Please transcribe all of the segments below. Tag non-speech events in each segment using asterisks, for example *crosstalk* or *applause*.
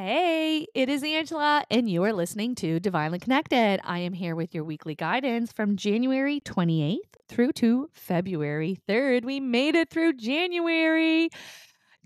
Hey, it is Angela, and you are listening to Divinely Connected. I am here with your weekly guidance from January 28th through to February 3rd. We made it through January.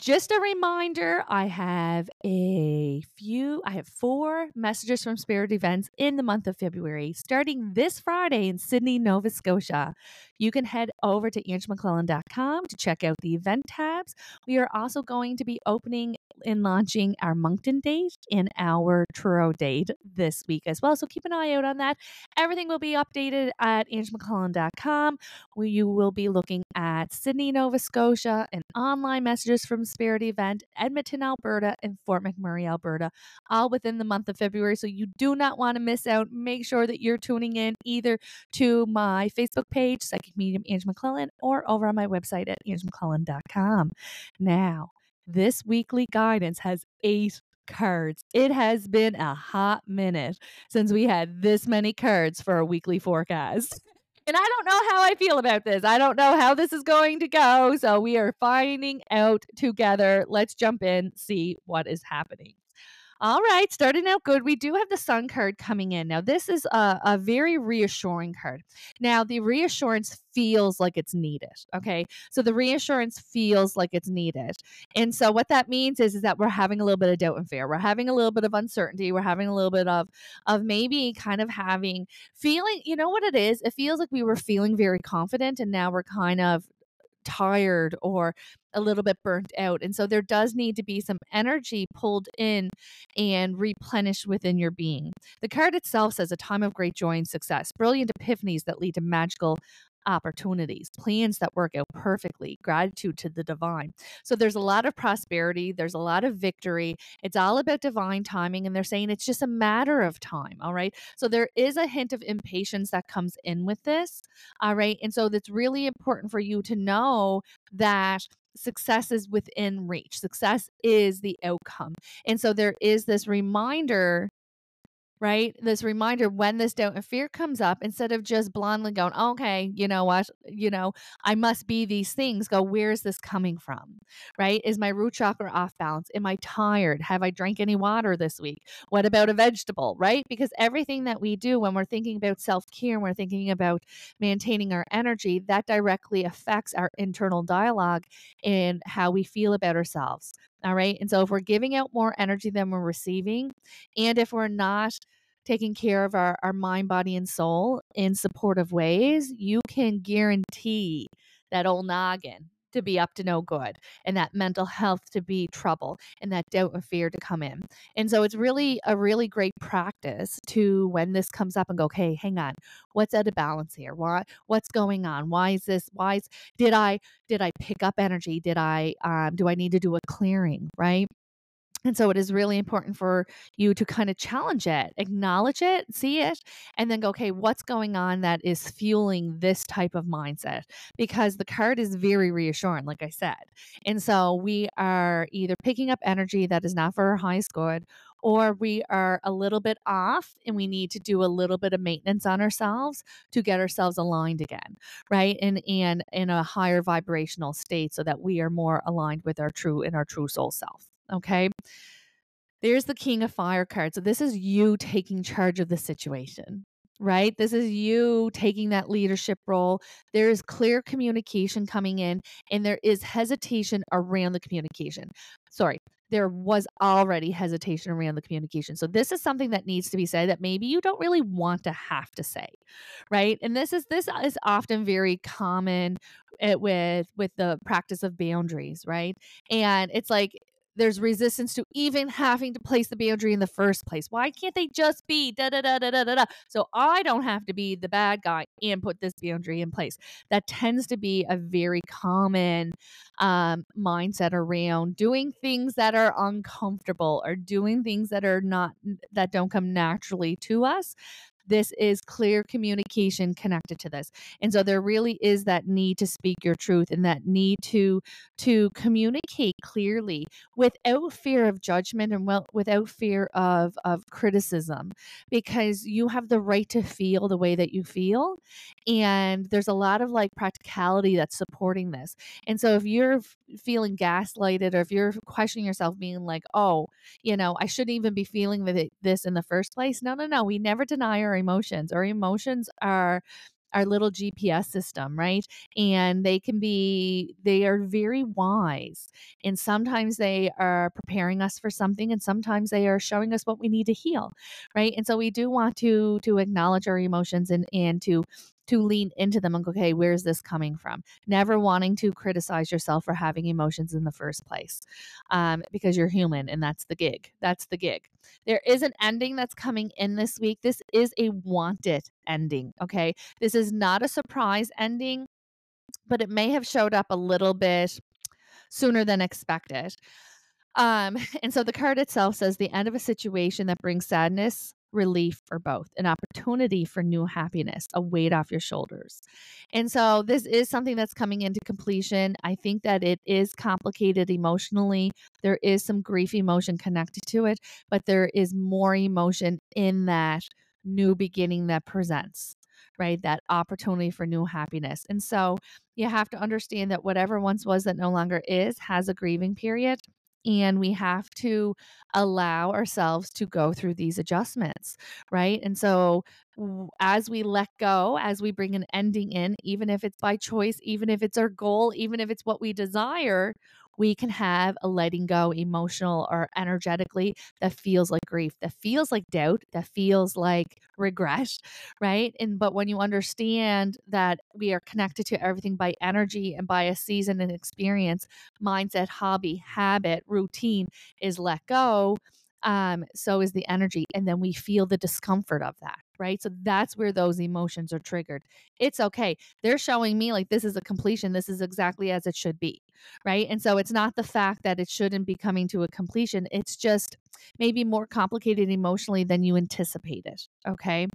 Just a reminder I have a few, I have four messages from Spirit events in the month of February, starting this Friday in Sydney, Nova Scotia. You can head over to angemaclellan.com to check out the event tabs. We are also going to be opening and launching our Moncton date and our Truro date this week as well. So keep an eye out on that. Everything will be updated at angemaclellan.com, where you will be looking at Sydney, Nova Scotia, and online messages from Spirit Event, Edmonton, Alberta, and Fort McMurray, Alberta, all within the month of February. So you do not want to miss out. Make sure that you're tuning in either to my Facebook page, Psychic Medium Ange MacLellan, or over on my website at angemaclellan.com. Now, this weekly guidance has eight cards. It has been a hot minute since we had this many cards for a weekly forecast. And I don't know how I feel about this. I don't know how this is going to go. So we are finding out together. Let's jump in, see what is happening. All right, starting out good. We do have the Sun card coming in. Now, this is a, a very reassuring card. Now, the reassurance feels like it's needed. Okay. So the reassurance feels like it's needed. And so what that means is, is that we're having a little bit of doubt and fear. We're having a little bit of uncertainty. We're having a little bit of of maybe kind of having feeling, you know what it is? It feels like we were feeling very confident and now we're kind of tired or a little bit burnt out. And so there does need to be some energy pulled in and replenished within your being. The card itself says a time of great joy and success, brilliant epiphanies that lead to magical opportunities, plans that work out perfectly, gratitude to the divine. So there's a lot of prosperity, there's a lot of victory. It's all about divine timing, and they're saying it's just a matter of time. All right. So there is a hint of impatience that comes in with this. All right. And so that's really important for you to know that success is within reach. Success is the outcome. And so there is this reminder right? This reminder when this doubt and fear comes up, instead of just blindly going, okay, you know what, you know, I must be these things, go, where is this coming from? Right? Is my root chakra off balance? Am I tired? Have I drank any water this week? What about a vegetable? Right? Because everything that we do when we're thinking about self care, we're thinking about maintaining our energy, that directly affects our internal dialogue and how we feel about ourselves. All right. And so if we're giving out more energy than we're receiving, and if we're not taking care of our, our mind, body, and soul in supportive ways, you can guarantee that old noggin to be up to no good and that mental health to be trouble and that doubt and fear to come in. And so it's really a really great practice to when this comes up and go, okay, hang on, what's out of balance here? Why what's going on? Why is this why is did I did I pick up energy? Did I um do I need to do a clearing, right? And so it is really important for you to kind of challenge it, acknowledge it, see it, and then go, okay, what's going on that is fueling this type of mindset? Because the card is very reassuring, like I said. And so we are either picking up energy that is not for our highest good, or we are a little bit off and we need to do a little bit of maintenance on ourselves to get ourselves aligned again, right? And and in a higher vibrational state so that we are more aligned with our true and our true soul self. Okay. There's the King of Fire card. So this is you taking charge of the situation, right? This is you taking that leadership role. There is clear communication coming in, and there is hesitation around the communication. Sorry, there was already hesitation around the communication. So this is something that needs to be said that maybe you don't really want to have to say, right? And this is this is often very common eh, with with the practice of boundaries, right? And it's like there's resistance to even having to place the boundary in the first place. Why can't they just be da da da da da da da? So I don't have to be the bad guy and put this boundary in place. That tends to be a very common um, mindset around doing things that are uncomfortable or doing things that are not that don't come naturally to us this is clear communication connected to this. And so there really is that need to speak your truth and that need to to communicate clearly without fear of judgment and well, without fear of of criticism because you have the right to feel the way that you feel and there's a lot of like practicality that's supporting this. And so if you're feeling gaslighted or if you're questioning yourself being like, "Oh, you know, I shouldn't even be feeling this in the first place." No, no, no. We never deny our emotions. Our emotions are our little GPS system, right? And they can be, they are very wise. And sometimes they are preparing us for something, and sometimes they are showing us what we need to heal, right? And so we do want to to acknowledge our emotions and and to to lean into them and go, okay, where's this coming from? Never wanting to criticize yourself for having emotions in the first place um, because you're human and that's the gig. That's the gig. There is an ending that's coming in this week. This is a wanted ending, okay? This is not a surprise ending, but it may have showed up a little bit sooner than expected. Um, *laughs* and so the card itself says the end of a situation that brings sadness, relief or both, an opportunity for new happiness, a weight off your shoulders. And so this is something that's coming into completion. I think that it is complicated emotionally. There is some grief emotion connected to it, but there is more emotion in that new beginning that presents right? That opportunity for new happiness. And so you have to understand that whatever once was that no longer is has a grieving period and we have to allow ourselves to go through these adjustments right? And so as we let go as we bring an ending in even if it's by choice even if it's our goal even if it's what we desire we can have a letting go emotional or energetically that feels like grief, that feels like doubt, that feels like regret, *laughs* right? And but when you understand that we are connected to everything by energy and by a season and experience, mindset, hobby, habit, routine is let go um, so is the energy. And then we feel the discomfort of that, right? So that's where those emotions are triggered. It's okay. They're showing me like this is a completion. This is exactly as it should be, right? And so it's not the fact that it shouldn't be coming to a completion. It's just maybe more complicated emotionally than you anticipated. Okay.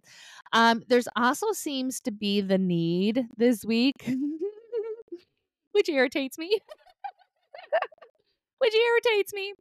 Um, there's also seems to be the need this week, *laughs* which irritates me. *laughs* which irritates me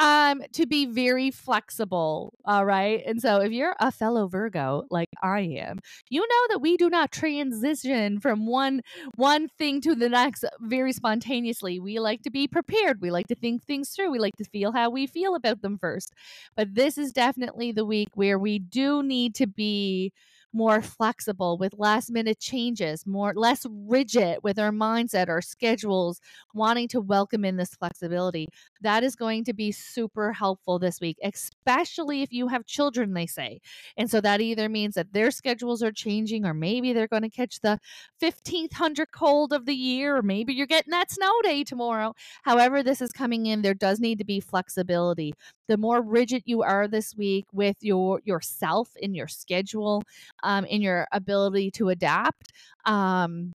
um to be very flexible all right? And so if you're a fellow virgo like i am you know that we do not transition from one one thing to the next very spontaneously. We like to be prepared. We like to think things through. We like to feel how we feel about them first. But this is definitely the week where we do need to be more flexible with last minute changes, more less rigid with our mindset, our schedules, wanting to welcome in this flexibility. That is going to be super helpful this week, especially if you have children, they say. And so that either means that their schedules are changing, or maybe they're going to catch the 1500 cold of the year, or maybe you're getting that snow day tomorrow. However, this is coming in, there does need to be flexibility. The more rigid you are this week with your yourself in your schedule, um, in your ability to adapt, um,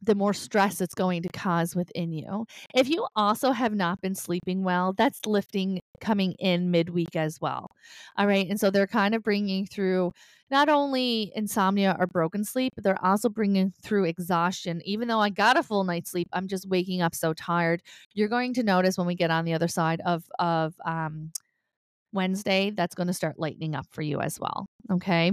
the more stress it's going to cause within you. If you also have not been sleeping well, that's lifting coming in midweek as well. All right. And so they're kind of bringing through not only insomnia or broken sleep, but they're also bringing through exhaustion. Even though I got a full night's sleep, I'm just waking up so tired. You're going to notice when we get on the other side of, of, um, Wednesday, that's going to start lightening up for you as well. Okay.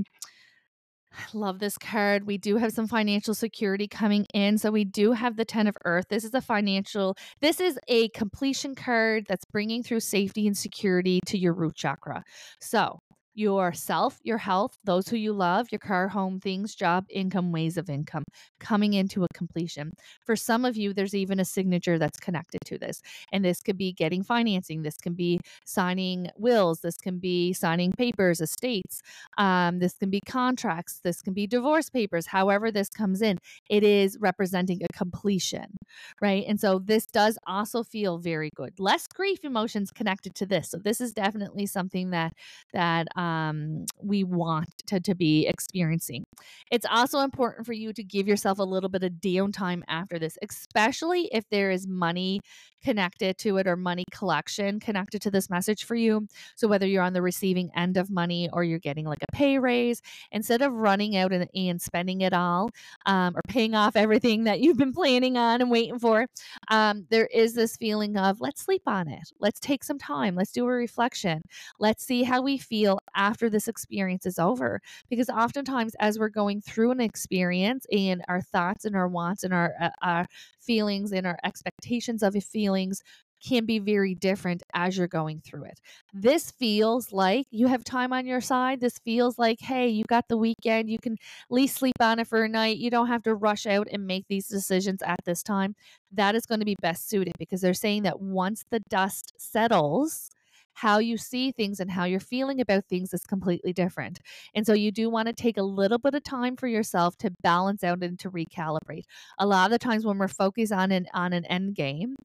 I love this card. We do have some financial security coming in. So we do have the 10 of earth. This is a financial, this is a completion card that's bringing through safety and security to your root chakra. So yourself, your health, those who you love, your car, home, things, job, income, ways of income coming into a completion. For some of you, there's even a signature that's connected to this. And this could be getting financing, this can be signing wills, this can be signing papers, estates, um, this can be contracts, this can be divorce papers. However, this comes in, it is representing a completion, right? And so this does also feel very good. Less grief emotions connected to this. So this is definitely something that that um, we want to, to be experiencing. It's also important for you to give yourself a little bit of downtime after this, especially if there is money connected to it or money collection connected to this message for you. So, whether you're on the receiving end of money or you're getting like a pay raise, instead of running out and, and spending it all um, or paying off everything that you've been planning on and waiting for, um, there is this feeling of let's sleep on it. Let's take some time. Let's do a reflection. Let's see how we feel after this experience is over. Because oftentimes, as we're going through an experience and our thoughts and our wants and our, uh, our feelings and our expectations of feelings can be very different as you're going through it. This feels like you have time on your side. This feels like, hey, you got the weekend. You can at least sleep on it for a night. You don't have to rush out and make these decisions at this time. That is going to be best suited because they're saying that once the dust settles, how you see things and how you're feeling about things is completely different. And so you do want to take a little bit of time for yourself to balance out and to recalibrate. A lot of the times when we're focused on an on an end game,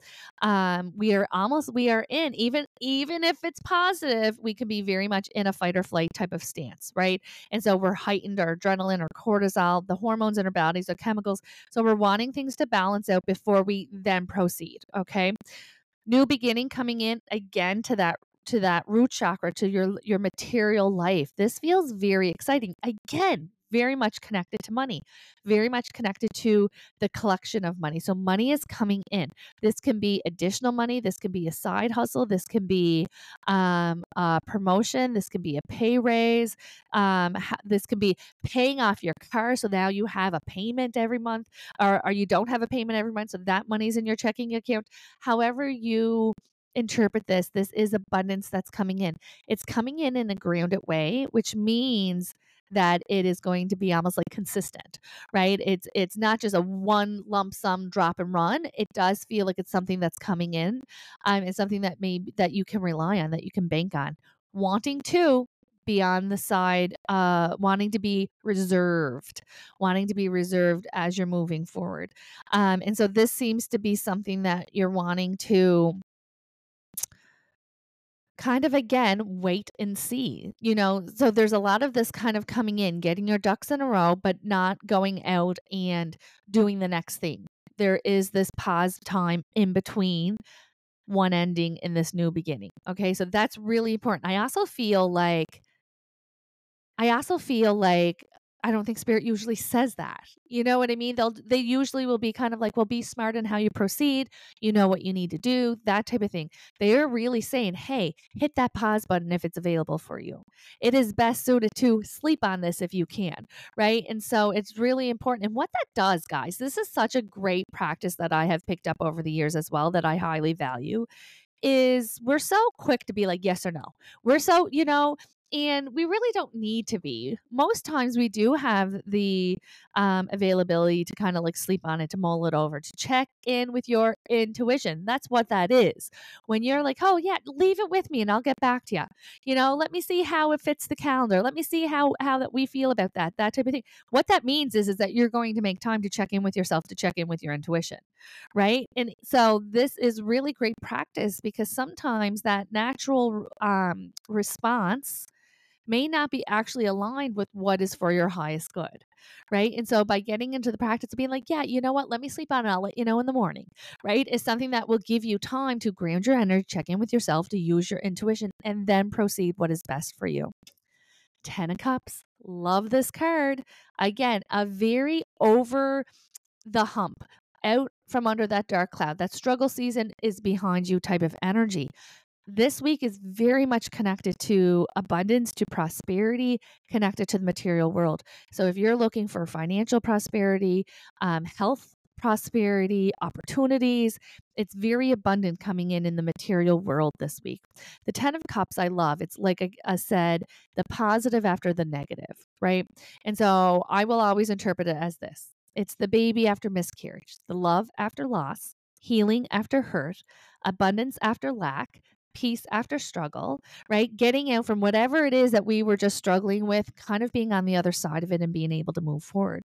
um, we are almost we are in even even if it's positive, we can be very much in a fight or flight type of stance, right? And so we're heightened our adrenaline or cortisol, the hormones in our bodies, the chemicals. So we're wanting things to balance out before we then proceed. Okay new beginning coming in again to that to that root chakra to your your material life this feels very exciting again very much connected to money, very much connected to the collection of money. So, money is coming in. This can be additional money. This can be a side hustle. This can be um, a promotion. This can be a pay raise. Um, this can be paying off your car. So now you have a payment every month, or, or you don't have a payment every month. So that money's in your checking account. However, you interpret this, this is abundance that's coming in. It's coming in in a grounded way, which means that it is going to be almost like consistent right? It's it's not just a one lump sum drop and run. It does feel like it's something that's coming in um it's something that may that you can rely on that you can bank on. Wanting to be on the side uh wanting to be reserved wanting to be reserved as you're moving forward. Um and so this seems to be something that you're wanting to kind of again wait and see you know? So there's a lot of this kind of coming in getting your ducks in a row but not going out and doing the next thing. There is this pause time in between one ending in this new beginning okay? So that's really important. I also feel like i also feel like I don't think spirit usually says that. You know what I mean? They'll they usually will be kind of like, well, be smart in how you proceed. You know what you need to do, that type of thing. They are really saying, hey, hit that pause button if it's available for you. It is best suited to sleep on this if you can, right? And so it's really important. And what that does, guys, this is such a great practice that I have picked up over the years as well that I highly value is we're so quick to be like yes or no. We're so, you know, and we really don't need to be. Most times we do have the um, availability to kind of like sleep on it, to mull it over, to check in with your intuition. That's what that is. When you're like, oh, yeah, leave it with me and I'll get back to you. You know, let me see how it fits the calendar. Let me see how, how that we feel about that, that type of thing. What that means is, is that you're going to make time to check in with yourself, to check in with your intuition. Right. And so this is really great practice because sometimes that natural um, response may not be actually aligned with what is for your highest good. Right. And so by getting into the practice of being like, yeah, you know what, let me sleep on it. I'll let you know in the morning. Right. Is something that will give you time to ground your energy, check in with yourself, to use your intuition, and then proceed what is best for you. Ten of Cups. Love this card. Again, a very over the hump, out from under that dark cloud. That struggle season is behind you type of energy this week is very much connected to abundance, to prosperity, connected to the material world. So if you're looking for financial prosperity, um, health prosperity, opportunities, it's very abundant coming in in the material world this week. The 10 of cups I love. It's like I, I said, the positive after the negative, right? And so I will always interpret it as this. It's the baby after miscarriage, the love after loss, healing after hurt, abundance after lack, peace after struggle, right? Getting out from whatever it is that we were just struggling with, kind of being on the other side of it and being able to move forward.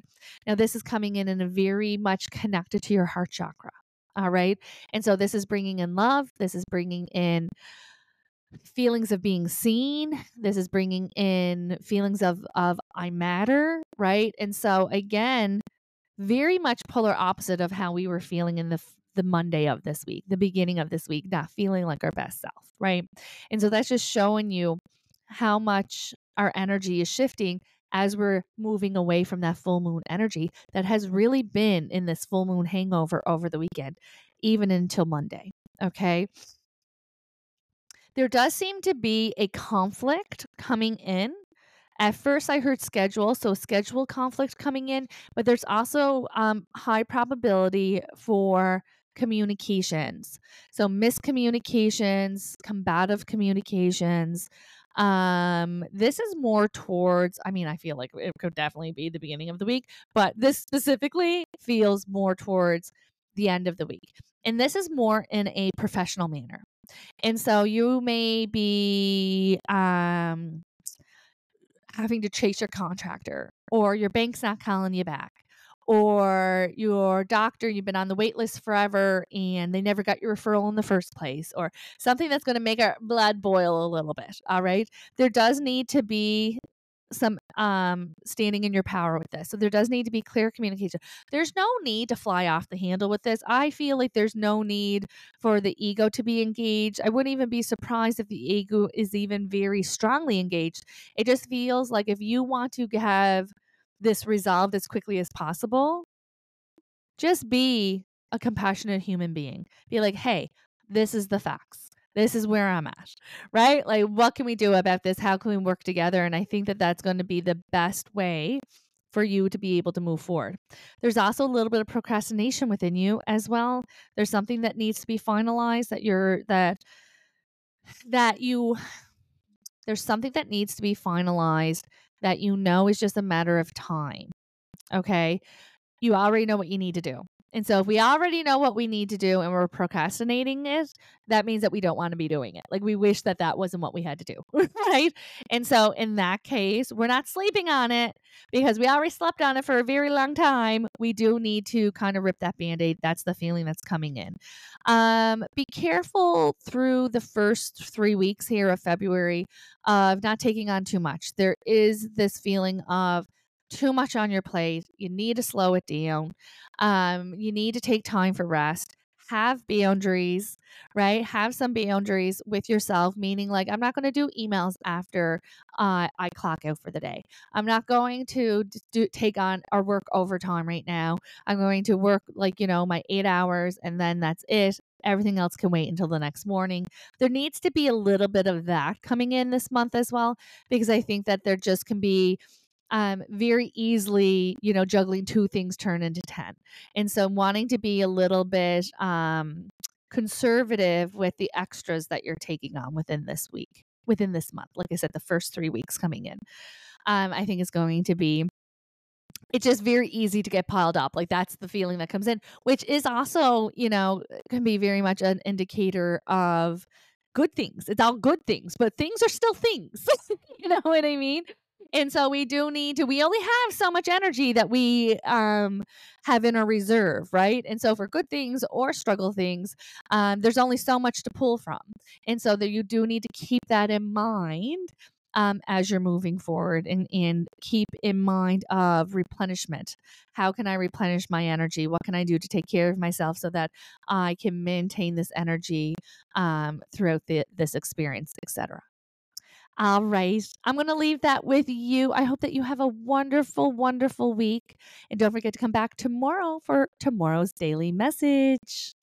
Now, this is coming in in a very much connected to your heart chakra. All right. And so this is bringing in love. This is bringing in feelings of being seen. This is bringing in feelings of of I matter, right? And so again, very much polar opposite of how we were feeling in the the Monday of this week, the beginning of this week, not feeling like our best self, right? And so that's just showing you how much our energy is shifting as we're moving away from that full moon energy that has really been in this full moon hangover over the weekend, even until Monday. Okay. There does seem to be a conflict coming in. At first, I heard schedule, so schedule conflict coming in, but there's also um, high probability for communications. So, miscommunications, combative communications. Um, this is more towards, I mean, I feel like it could definitely be the beginning of the week, but this specifically feels more towards the end of the week. And this is more in a professional manner. And so you may be um, having to chase your contractor, or your bank's not calling you back, or your doctor, you've been on the wait list forever and they never got your referral in the first place, or something that's going to make our blood boil a little bit. All right. There does need to be some um standing in your power with this. So there does need to be clear communication. There's no need to fly off the handle with this. I feel like there's no need for the ego to be engaged. I wouldn't even be surprised if the ego is even very strongly engaged. It just feels like if you want to have this resolved as quickly as possible, just be a compassionate human being. Be like, "Hey, this is the facts this is where I'm at, right? Like, what can we do about this? How can we work together? And I think that that's going to be the best way for you to be able to move forward. There's also a little bit of procrastination within you as well. There's something that needs to be finalized that you're, that, that you, there's something that needs to be finalized that you know is just a matter of time. Okay. You already know what you need to do. And so if we already know what we need to do and we're procrastinating it, that means that we don't want to be doing it. Like we wish that that wasn't what we had to do, *laughs* right? And so in that case, we're not sleeping on it because we already slept on it for a very long time. We do need to kind of rip that band-aid. That's the feeling that's coming in. Um, be careful through the first three weeks here of February of not taking on too much. There is this feeling of too much on your plate. You need to slow it down. Um, you need to take time for rest. Have boundaries, right? Have some boundaries with yourself, meaning like, I'm not going to do emails after uh, I clock out for the day. I'm not going to do, take on or work overtime right now. I'm going to work like, you know, my eight hours and then that's it. Everything else can wait until the next morning. There needs to be a little bit of that coming in this month as well, because I think that there just can be um, very easily, you know, juggling two things turn into 10. And so wanting to be a little bit um, conservative with the extras that you're taking on within this week, within this month. Like I said, the first three weeks coming in, um, I think is going to be it's just very easy to get piled up. Like that's the feeling that comes in, which is also, you know, can be very much an indicator of good things. It's all good things, but things are still things. *laughs* you know what I mean? And so we do need to, we only have so much energy that we um, have in our reserve, right? And so for good things or struggle things, um, there's only so much to pull from. And so that you do need to keep that in mind um, as you're moving forward and, and keep in mind of replenishment. How can I replenish my energy? What can I do to take care of myself so that I can maintain this energy um, throughout the, this experience, etc. All right. I'm going to leave that with you. I hope that you have a wonderful, wonderful week. And don't forget to come back tomorrow for tomorrow's daily message.